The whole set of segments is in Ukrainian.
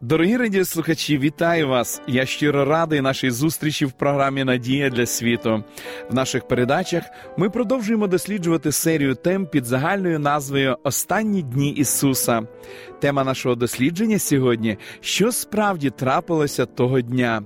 Дорогі радіослухачі, вітаю вас! Я щиро радий нашій зустрічі в програмі Надія для світу. В наших передачах ми продовжуємо досліджувати серію тем під загальною назвою Останні дні Ісуса. Тема нашого дослідження сьогодні що справді трапилося того дня.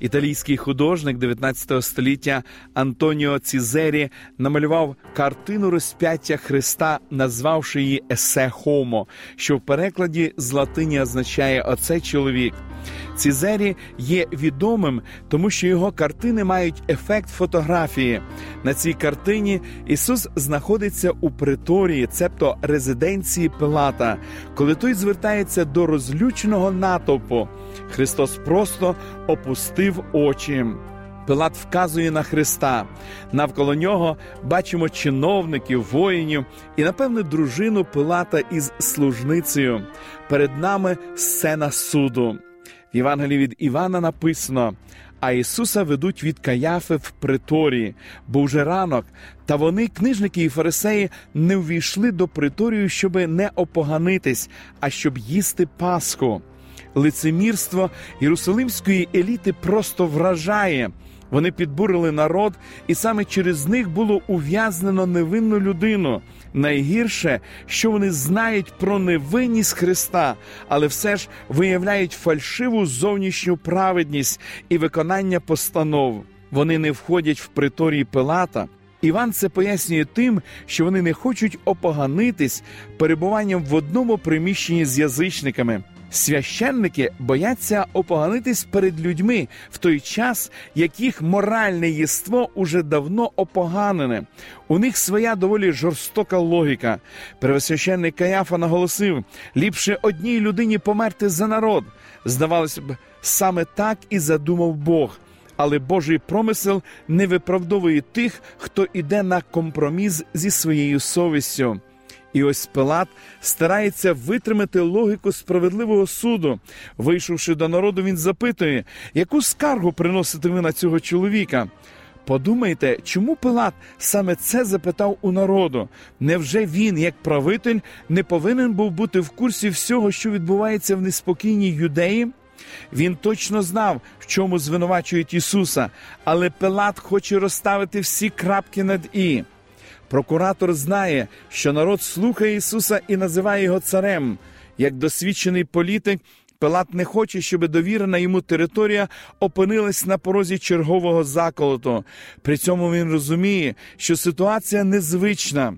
Італійський художник 19 століття Антоніо Цізері намалював картину розп'яття Христа, назвавши її Есе Хомо, що в перекладі з латині означає Оце чоловік. Цізері є відомим, тому що його картини мають ефект фотографії. На цій картині Ісус знаходиться у приторії, цебто резиденції Пилата, коли той звертається до розлюченого натовпу. Христос просто опустив очі. Пилат вказує на Христа. Навколо нього бачимо чиновників, воїнів і, напевне, дружину Пилата із служницею. Перед нами сцена суду. В Євангелії від Івана написано: а Ісуса ведуть від Каяфи в приторії, бо вже ранок, та вони, книжники і фарисеї, не ввійшли до приторію, щоб не опоганитись, а щоб їсти Пасху. Лицемірство єрусалимської еліти просто вражає. Вони підбурили народ, і саме через них було ув'язнено невинну людину. Найгірше, що вони знають про невинність Христа, але все ж виявляють фальшиву зовнішню праведність і виконання постанов. Вони не входять в приторії Пилата. Іван це пояснює тим, що вони не хочуть опоганитись перебуванням в одному приміщенні з язичниками. Священники бояться опоганитись перед людьми в той час, як їх моральне єство уже давно опоганене. У них своя доволі жорстока логіка. Первосвященник Каяфа наголосив: ліпше одній людині померти за народ. Здавалося б, саме так і задумав Бог. Але Божий промисел не виправдовує тих, хто іде на компроміс зі своєю совістю. І ось Пилат старається витримати логіку справедливого суду. Вийшовши до народу, він запитує, яку скаргу приносите ви на цього чоловіка. Подумайте, чому Пилат саме це запитав у народу? Невже він, як правитель, не повинен був бути в курсі всього, що відбувається в неспокійній юдеї? Він точно знав, в чому звинувачують Ісуса, але Пилат хоче розставити всі крапки над і. Прокуратор знає, що народ слухає Ісуса і називає його царем. Як досвідчений політик, Пилат не хоче, щоб довірена йому територія опинилась на порозі чергового заколоту. При цьому він розуміє, що ситуація незвична.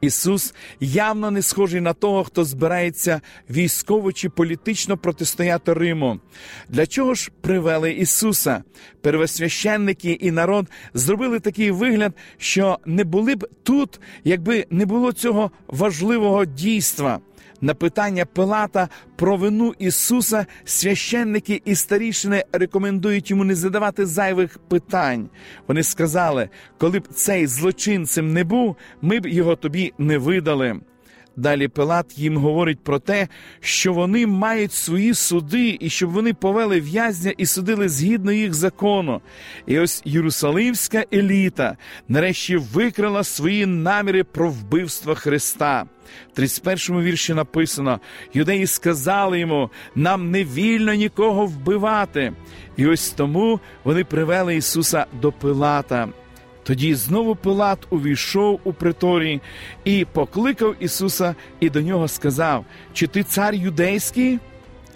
Ісус явно не схожий на того, хто збирається військово чи політично протистояти Риму. Для чого ж привели Ісуса? Первосвященники і народ зробили такий вигляд, що не були б тут, якби не було цього важливого дійства. На питання Пилата про вину Ісуса священники і старішини рекомендують йому не задавати зайвих питань. Вони сказали, коли б цей злочинцем не був, ми б його тобі не видали. Далі Пилат їм говорить про те, що вони мають свої суди, і щоб вони повели в'язня і судили згідно їх закону. І ось Єрусалимська еліта нарешті викрила свої наміри про вбивство Христа. В 31 вірші написано: юдеї сказали йому, нам не вільно нікого вбивати. І ось тому вони привели Ісуса до Пилата. Тоді знову Пилат увійшов у приторій і покликав Ісуса і до нього сказав: Чи ти цар юдейський?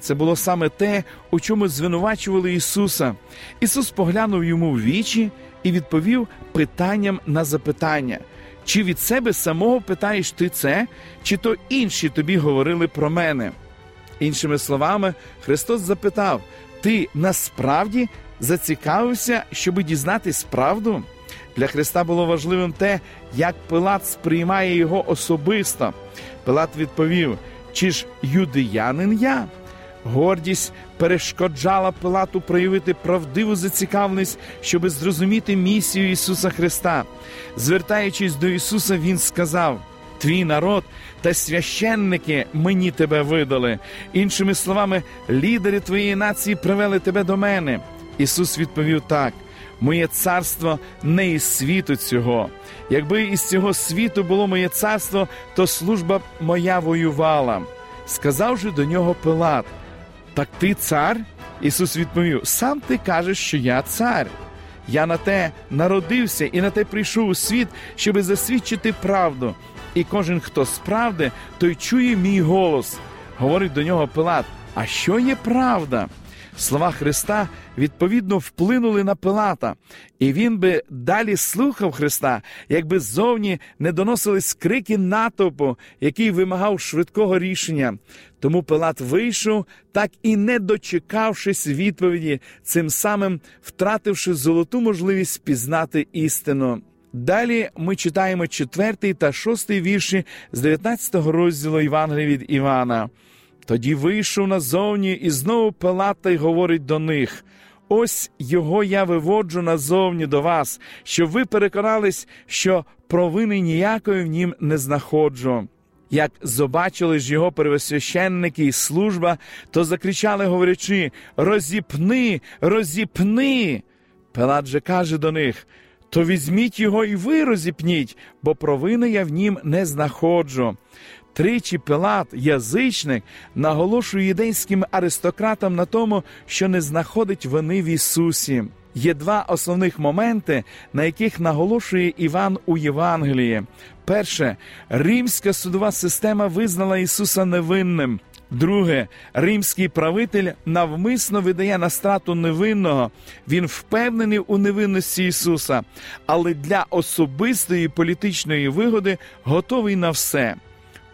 Це було саме те, у чому звинувачували Ісуса. Ісус поглянув йому в вічі і відповів питанням на запитання. Чи від себе самого питаєш ти це, чи то інші тобі говорили про мене? Іншими словами, Христос запитав: Ти насправді зацікавився, щоби дізнатись правду? Для Христа було важливим те, як Пилат сприймає його особисто. Пилат відповів: Чи ж юдеянин я? Гордість перешкоджала Пилату проявити правдиву зацікавленість, щоби зрозуміти місію Ісуса Христа. Звертаючись до Ісуса, Він сказав: Твій народ та священники мені тебе видали. Іншими словами, лідери твоєї нації привели тебе до мене. Ісус відповів так. Моє царство не із світу цього. Якби із цього світу було моє царство, то служба моя воювала. Сказав же до нього Пилат: Так ти цар? Ісус відповів: Сам ти кажеш, що я цар. Я на те народився і на те прийшов у світ, щоби засвідчити правду. І кожен, хто справди, той чує мій голос. Говорить до нього Пилат: А що є правда? Слова Христа відповідно вплинули на Пилата, і він би далі слухав Христа, якби ззовні не доносились крики натовпу, який вимагав швидкого рішення. Тому Пилат вийшов, так і не дочекавшись відповіді, цим самим втративши золоту можливість пізнати істину. Далі ми читаємо четвертий та шостий вірші з 19 розділу Євангелія від Івана. Тоді вийшов назовні і знову Пилата й говорить до них: ось його я виводжу назовні до вас, щоб ви переконались, що провини ніякої в нім не знаходжу. Як побачили ж його первосвященники і служба, то закричали, говорячи: Розіпни, розіпни. Пилат же каже до них: то візьміть його і ви розіпніть, бо провини я в нім не знаходжу. Тричі Пилат, язичник, наголошує юдейським аристократам на тому, що не знаходить вини в Ісусі. Є два основних моменти, на яких наголошує Іван у Євангелії. Перше, римська судова система визнала Ісуса невинним. Друге, римський правитель навмисно видає на страту невинного. Він впевнений у невинності Ісуса, але для особистої політичної вигоди готовий на все.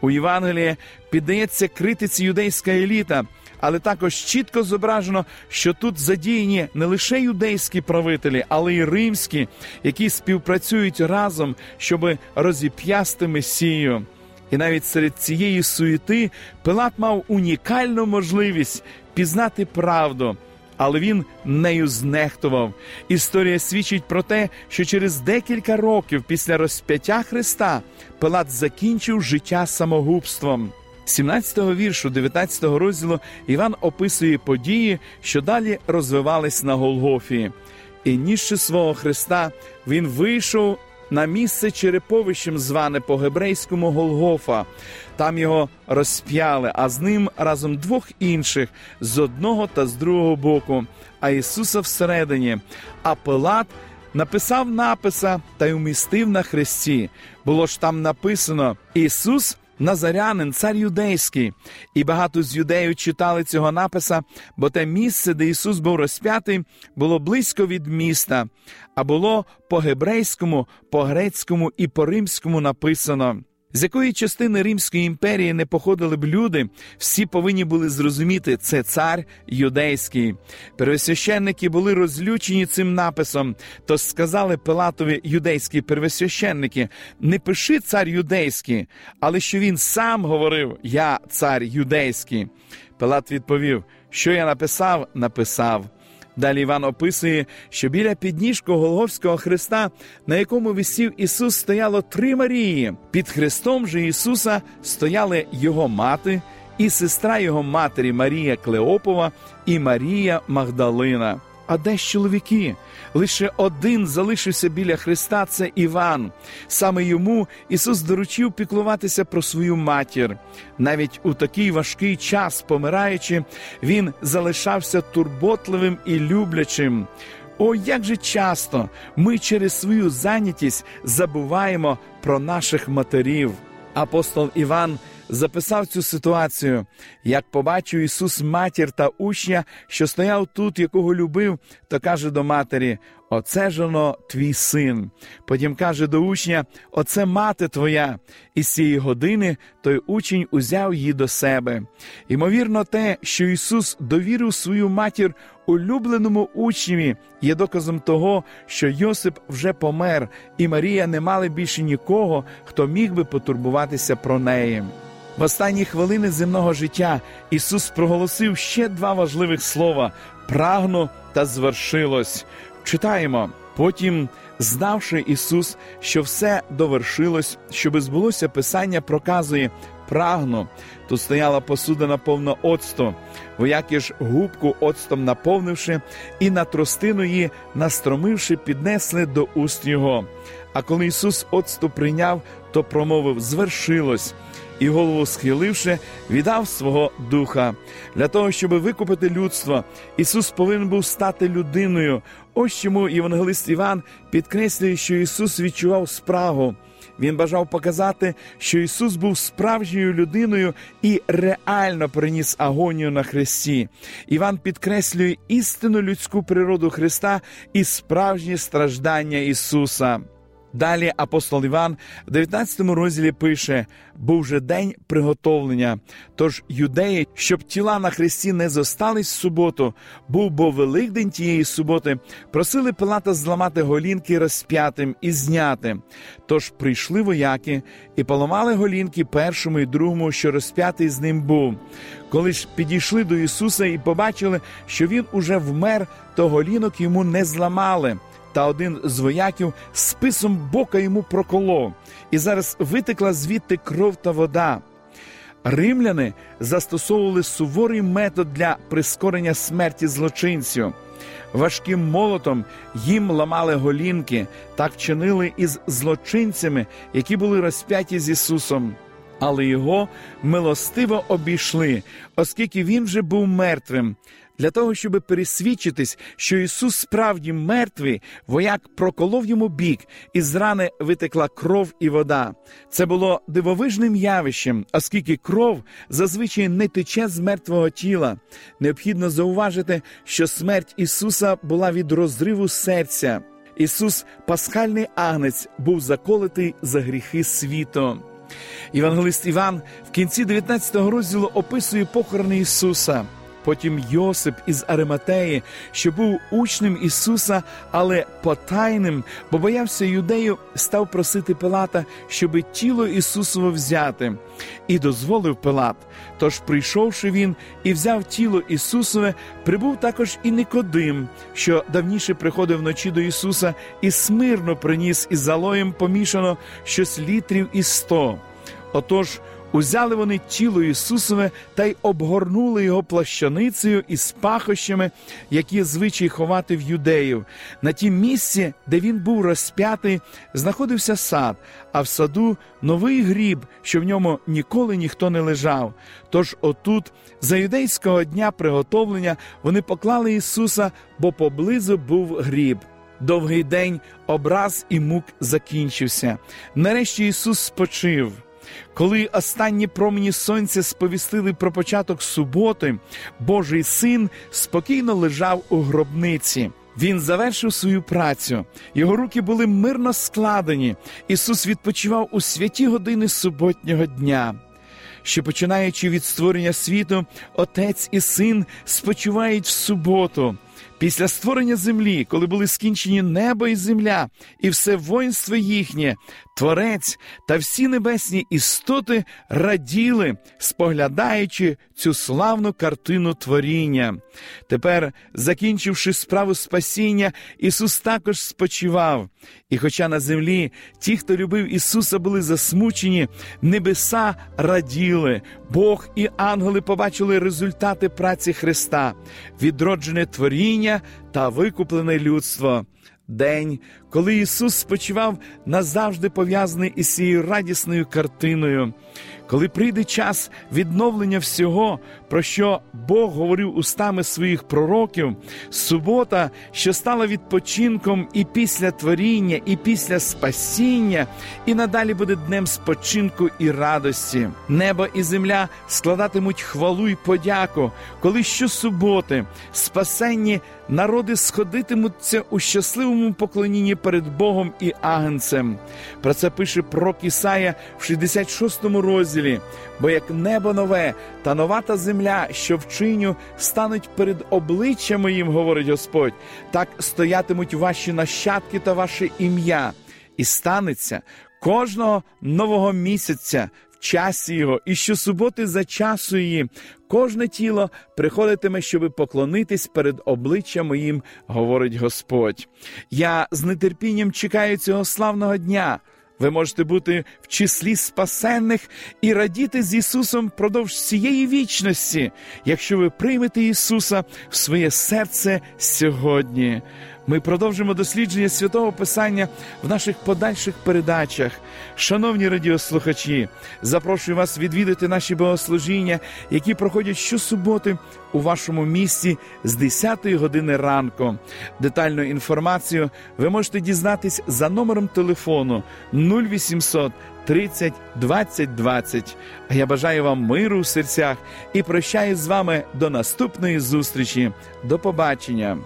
У Євангелії піддається критиці юдейська еліта, але також чітко зображено, що тут задіяні не лише юдейські правителі, але й римські, які співпрацюють разом, щоб розіп'ясти Месію. І навіть серед цієї суєти Пилат мав унікальну можливість пізнати правду, але він нею знехтував. Історія свідчить про те, що через декілька років після розп'яття Христа Пилат закінчив життя самогубством. 17-го віршу 19-го розділу Іван описує події, що далі розвивались на Голгофі. І ніжче свого Христа він вийшов на місце череповищем, зване по гебрейському Голгофа. Там його розп'яли, а з ним разом двох інших з одного та з другого боку, а Ісуса всередині. А Пилат написав написа та й умістив на хресті. Було ж там написано: Ісус. Назарянин, цар юдейський, і багато з юдеїв читали цього написа, бо те місце, де Ісус був розп'ятий, було близько від міста, а було по гебрейському, по грецькому і по римському написано. З якої частини Римської імперії не походили б люди, всі повинні були зрозуміти, це цар юдейський. Первосвященники були розлючені цим написом, то сказали Пилатові юдейські первосвященники: не пиши цар юдейський, але що він сам говорив: Я цар юдейський. Пилат відповів: Що я написав, написав. Далі Іван описує, що біля підніжку Голговського Христа, на якому висів Ісус, стояло три Марії. Під Христом же Ісуса стояли Його мати і сестра Його матері Марія Клеопова і Марія Магдалина. А де ж чоловіки? Лише один залишився біля Христа це Іван. Саме йому Ісус доручив піклуватися про свою матір. Навіть у такий важкий час, помираючи, він залишався турботливим і люблячим. О, як же часто ми через свою зайнятість забуваємо про наших матерів. Апостол Іван записав цю ситуацію. Як побачив Ісус матір та учня, що стояв тут, якого любив, то каже до матері: Оце жоно твій син. Потім каже до учня: Оце мати твоя. І з цієї години той учень узяв її до себе. Ймовірно, те, що Ісус довірив свою матір улюбленому учневі, є доказом того, що Йосип вже помер, і Марія не мали більше нікого, хто міг би потурбуватися про неї. В останні хвилини земного життя Ісус проголосив ще два важливих слова: прагну та звершилось. Читаємо. Потім, знавши Ісус, що все довершилось, щоби збулося Писання, проказує прагну. Тут стояла посудина повна оцту, вояки ж губку оцтом наповнивши, і на тростину її, настромивши, піднесли до уст його. А коли Ісус оцту прийняв, то промовив звершилось. І голову схиливши, віддав свого духа для того, щоб викупити людство. Ісус повинен був стати людиною. Ось чому євангелист Іван підкреслює, що Ісус відчував спрагу. Він бажав показати, що Ісус був справжньою людиною і реально приніс агонію на Христі. Іван підкреслює істинну людську природу Христа і справжнє страждання Ісуса. Далі апостол Іван в 19 розділі пише: був же день приготовлення. Тож юдеї, щоб тіла на хресті не зостались в суботу, був бо великдень тієї суботи, просили Пилата зламати голінки розп'ятим і зняти. Тож прийшли вояки і поламали голінки першому і другому, що розп'ятий з ним був. Коли ж підійшли до Ісуса і побачили, що Він уже вмер, то голінок йому не зламали та один з вояків списом бока йому проколов, і зараз витекла звідти кров та вода. Римляни застосовували суворий метод для прискорення смерті злочинців. Важким молотом їм ламали голінки, так чинили із злочинцями, які були розп'яті з Ісусом. Але його милостиво обійшли, оскільки він вже був мертвим. Для того, щоб пересвідчитись, що Ісус справді мертвий, вояк проколов йому бік, і з рани витекла кров і вода. Це було дивовижним явищем, оскільки кров зазвичай не тече з мертвого тіла. Необхідно зауважити, що смерть Ісуса була від розриву серця. Ісус, пасхальний агнець, був заколитий за гріхи світу. Євангелист Іван в кінці 19 розділу описує похорони Ісуса потім Йосип із Ариматеї, що був учнем Ісуса, але потайним, бо боявся юдею, став просити Пилата, щоби тіло Ісусово взяти, і дозволив Пилат. Тож, прийшовши він і взяв тіло Ісусове, прибув також і Никодим, що давніше приходив вночі до Ісуса, і смирно приніс із залоєм помішано щось літрів і сто. Отож, Узяли вони тіло Ісусове та й обгорнули його плащаницею із пахощами, які звичай ховати в юдеїв. На тім місці, де він був розп'ятий, знаходився сад, а в саду новий гріб, що в ньому ніколи ніхто не лежав. Тож отут, за юдейського дня приготовлення, вони поклали Ісуса, бо поблизу був гріб. Довгий день образ і мук закінчився. Нарешті Ісус спочив. Коли останні промені сонця сповістили про початок суботи, Божий син спокійно лежав у гробниці. Він завершив свою працю, його руки були мирно складені. Ісус відпочивав у святі години суботнього дня. Що починаючи від створення світу, отець і син спочивають в суботу. Після створення землі, коли були скінчені небо і земля, і все воїнство їхнє, Творець та всі небесні істоти раділи, споглядаючи цю славну картину творіння. Тепер, закінчивши справу спасіння, Ісус також спочивав. І, хоча на землі ті, хто любив Ісуса, були засмучені, небеса раділи, Бог і ангели побачили результати праці Христа, відроджене творіння та викуплене людство. День, коли Ісус спочивав назавжди пов'язаний із цією радісною картиною, коли прийде час відновлення всього, про що Бог говорив устами своїх пророків, субота, що стала відпочинком і після творіння, і після спасіння, і надалі буде днем спочинку і радості. Небо і земля складатимуть хвалу й подяку, коли щосуботи спасенні народи сходитимуться у щасливому поклонінні перед Богом і Агнцем. Про це пише пророк Ісая в 66 розділі. Бо як небо нове та нова та земля, що вчиню, стануть перед обличчям моїм, говорить Господь, так стоятимуть ваші нащадки та ваше ім'я, і станеться кожного нового місяця часі Його, і щосуботи за часу її кожне тіло приходитиме, щоби поклонитись перед обличчям моїм, говорить Господь. Я з нетерпінням чекаю цього славного дня. Ви можете бути в числі спасенних і радіти з Ісусом впродовж всієї вічності, якщо ви приймете Ісуса в своє серце сьогодні. Ми продовжимо дослідження святого Писання в наших подальших передачах. Шановні радіослухачі, запрошую вас відвідати наші богослужіння, які проходять щосуботи у вашому місті з 10 години ранку. Детальну інформацію ви можете дізнатись за номером телефону 0800 30 20 20. А я бажаю вам миру в серцях і прощаю з вами до наступної зустрічі. До побачення.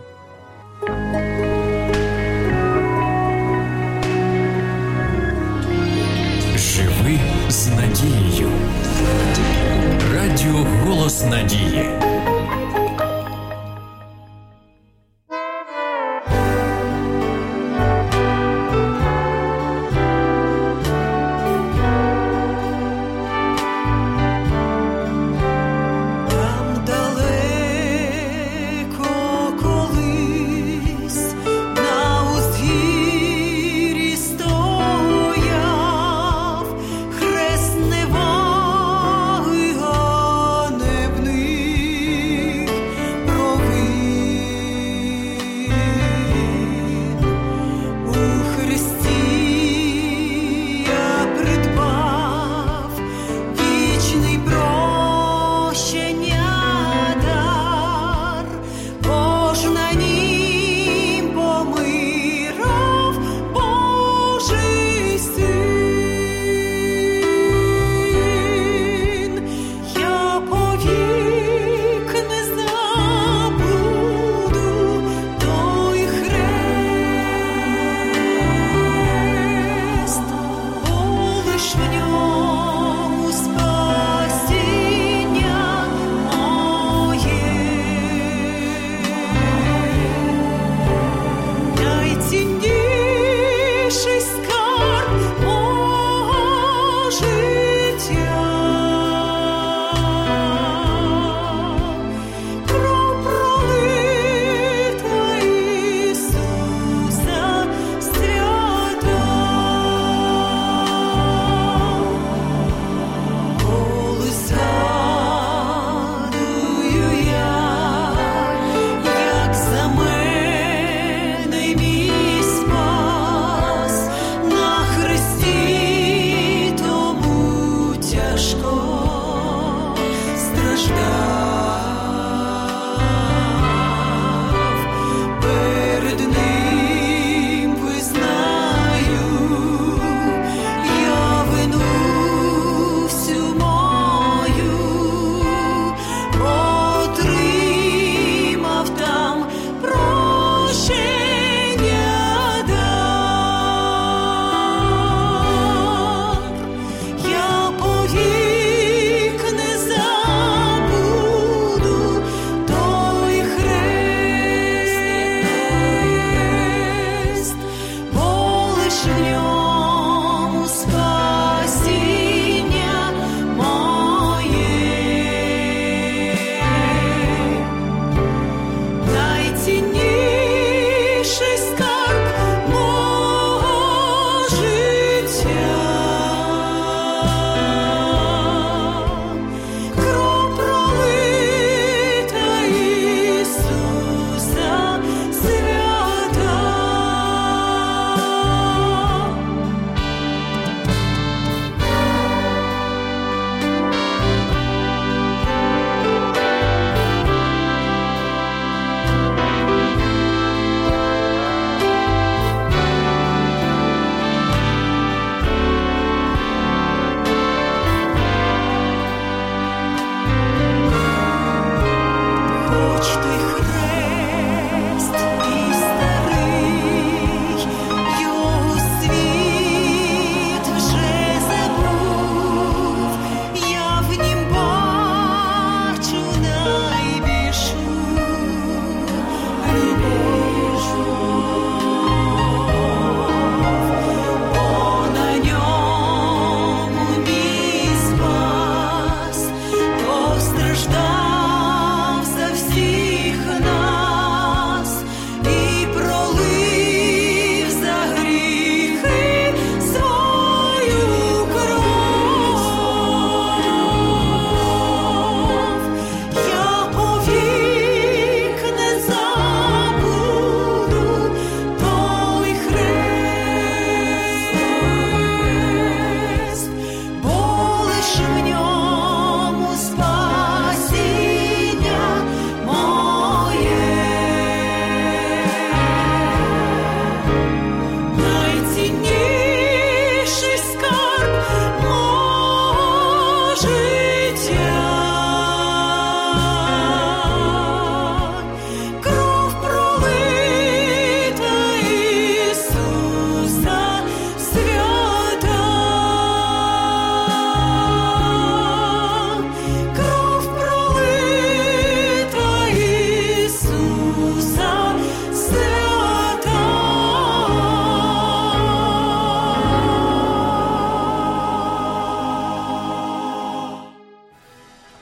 Надії.